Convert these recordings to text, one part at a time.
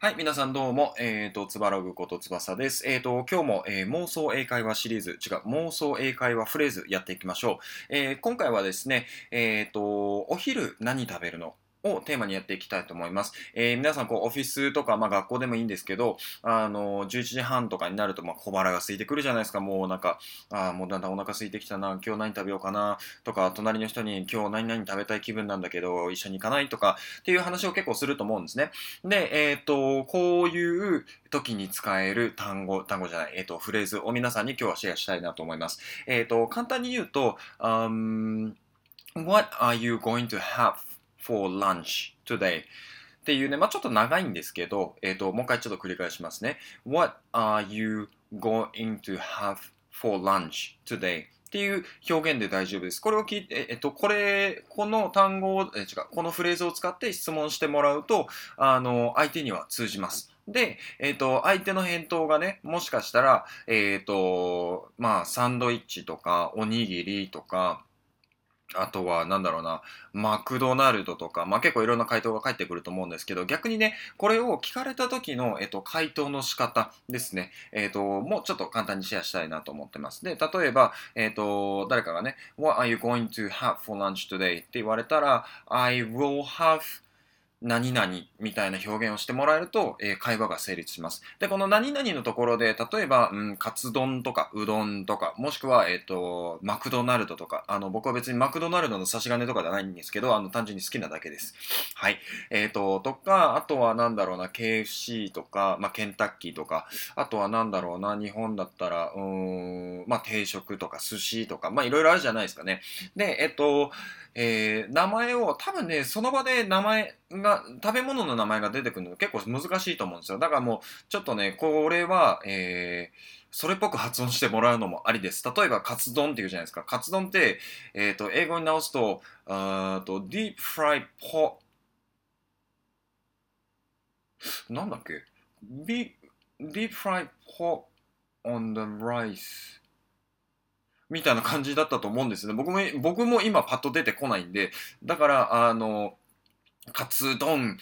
はい、皆さんどうも、えっ、ー、と、つばらぐことつばさです。えっ、ー、と、今日も、えー、妄想英会話シリーズ、違う、妄想英会話フレーズやっていきましょう。え今回はですね、えっ、と、お昼何食べるの？をテーマにやっていきたいと思います。えー、皆さん、こう、オフィスとか、まあ、学校でもいいんですけど、あの、11時半とかになると、まあ、小腹が空いてくるじゃないですか。もうなんか、ああ、もうだんだんお腹空いてきたな、今日何食べようかな、とか、隣の人に今日何々食べたい気分なんだけど、一緒に行かないとか、っていう話を結構すると思うんですね。で、えっ、ー、と、こういう時に使える単語、単語じゃない、えっ、ー、と、フレーズを皆さんに今日はシェアしたいなと思います。えっ、と、簡単に言うと、um, What are you going to have for lunch today? っていうね、まあ、ちょっと長いんですけど、えっ、ー、と、もう一回ちょっと繰り返しますね。What are you going to have for lunch today? っていう表現で大丈夫です。これを聞いて、えっと、これ、この単語を、え違う、このフレーズを使って質問してもらうと、あの、相手には通じます。で、えっ、と、相手の返答がね、もしかしたら、えっ、と、まあ、サンドイッチとか、おにぎりとか、あとは、なんだろうな、マクドナルドとか、まあ、結構いろんな回答が返ってくると思うんですけど、逆にね、これを聞かれた時の、えっと、回答の仕方ですね、えっと、もうちょっと簡単にシェアしたいなと思ってます。で、例えば、えっと、誰かがね、What are you going to have for lunch today? って言われたら、I will have 何々みたいな表現をしてもらえると、えー、会話が成立します。で、この何々のところで、例えば、うん、カツ丼とか、うどんとか、もしくは、えっ、ー、と、マクドナルドとか、あの、僕は別にマクドナルドの差し金とかじゃないんですけど、あの、単純に好きなだけです。はい。えっ、ー、と、とか、あとはなんだろうな、KFC とか、まあ、ケンタッキーとか、あとはなんだろうな、日本だったら、うん、まあ、定食とか、寿司とか、まあ、いろいろあるじゃないですかね。で、えっ、と、えー、名前を、多分ね、その場で名前が、食べ物の名前が出てくるの結構難しいと思うんですよ。だからもう、ちょっとね、これは、えー、それっぽく発音してもらうのもありです。例えば、カツ丼っていうじゃないですか。カツ丼って、えっ、ー、と、英語に直すと、あと、ディープフライポ、なんだっけ？ディープフライポ on the rice みたいな感じだったと思うんですね。僕も、僕も今パッと出てこないんで、だから、あの、カツ丼、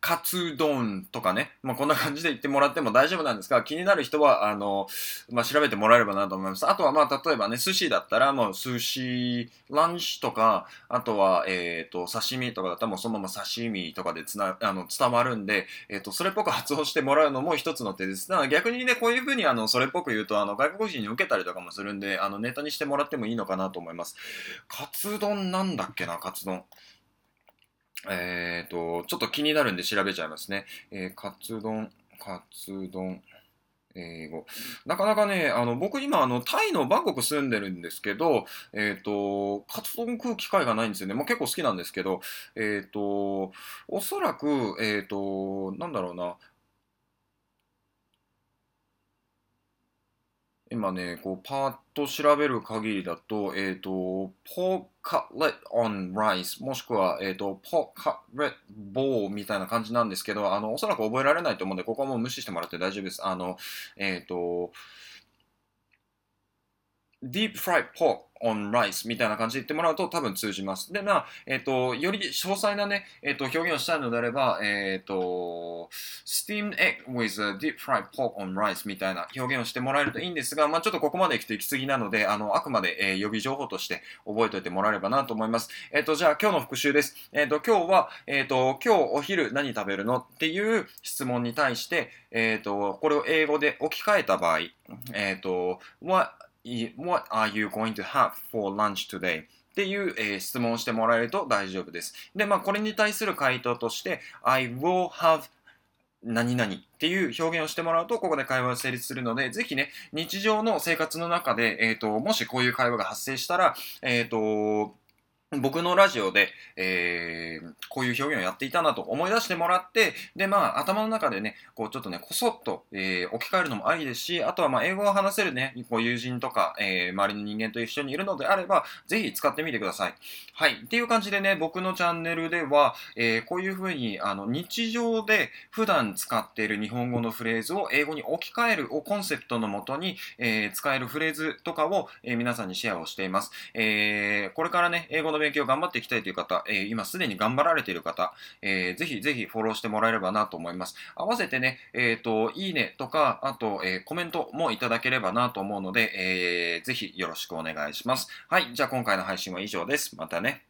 カツ丼とかね、まあ、こんな感じで言ってもらっても大丈夫なんですが、気になる人は、あの、まあ、調べてもらえればなと思います。あとは、まあ、例えばね、寿司だったら、もう寿司、ランチとか、あとは、えっ、ー、と、刺身とかだったら、もうそのまま刺身とかでつな、あの、伝わるんで、えっ、ー、と、それっぽく発音してもらうのも一つの手です。だから逆にね、こういうふうに、あの、それっぽく言うと、あの、外国人に受けたりとかもするんで、あの、ネタにしてもらってもいいのかなと思います。カツ丼なんだっけな、カツ丼。えっ、ー、と、ちょっと気になるんで調べちゃいますね。えー、カツ丼、カツ丼、英語。なかなかね、あの、僕今、あの、タイのバンコク住んでるんですけど、えっ、ー、と、カツ丼食う機会がないんですよね。まあ、結構好きなんですけど、えっ、ー、と、おそらく、えっ、ー、と、なんだろうな、今ね、こう、パーッと調べる限りだと、えっ、ー、と、ポーカレットオンライスもしくは、えっ、ー、と、ポーカレットボーみたいな感じなんですけど、あの、おそらく覚えられないと思うんで、ここはもう無視してもらって大丈夫です。あの、えっ、ー、と、deep fried pork on rice みたいな感じで言ってもらうと多分通じます。で、まあ、えっ、ー、と、より詳細なね、えっ、ー、と、表現をしたいのであれば、えっ、ー、と、steamed egg with a deep fried pork on rice みたいな表現をしてもらえるといいんですが、まあ、ちょっとここまで行くと行き過ぎなので、あの、あくまで、え予備情報として覚えておいてもらえればなと思います。えっ、と、じゃあ今日の復習です。えっ、と、今日は、えっ、と、今日お昼何食べるのっていう質問に対して、えっ、と、これを英語で置き換えた場合、えっ、と、what What are you going to have for lunch today? っていう、えー、質問をしてもらえると大丈夫です。で、まあ、これに対する回答として、I will have 何々っていう表現をしてもらうと、ここで会話が成立するので、ぜひね、日常の生活の中で、えっ、ー、と、もしこういう会話が発生したら、えっ、ー、と、僕のラジオで、えー、こういう表現をやっていたなと思い出してもらって、で、まあ、頭の中でね、こう、ちょっとね、こそっと、えー、置き換えるのもありですし、あとは、まあ、英語を話せるね、こう、友人とか、えー、周りの人間と一緒にいるのであれば、ぜひ使ってみてください。はい。っていう感じでね、僕のチャンネルでは、えー、こういうふうに、あの、日常で普段使っている日本語のフレーズを英語に置き換えるをコンセプトのもとに、えー、使えるフレーズとかを、えー、皆さんにシェアをしています。えー、これからね、英語の勉強頑張っていきたいという方、えー、今すでに頑張られている方、えー、ぜひぜひフォローしてもらえればなと思います。合わせてね、えっ、ー、と、いいねとか、あと、えー、コメントもいただければなと思うので、えー、ぜひよろしくお願いします。はい、じゃあ今回の配信は以上です。またね。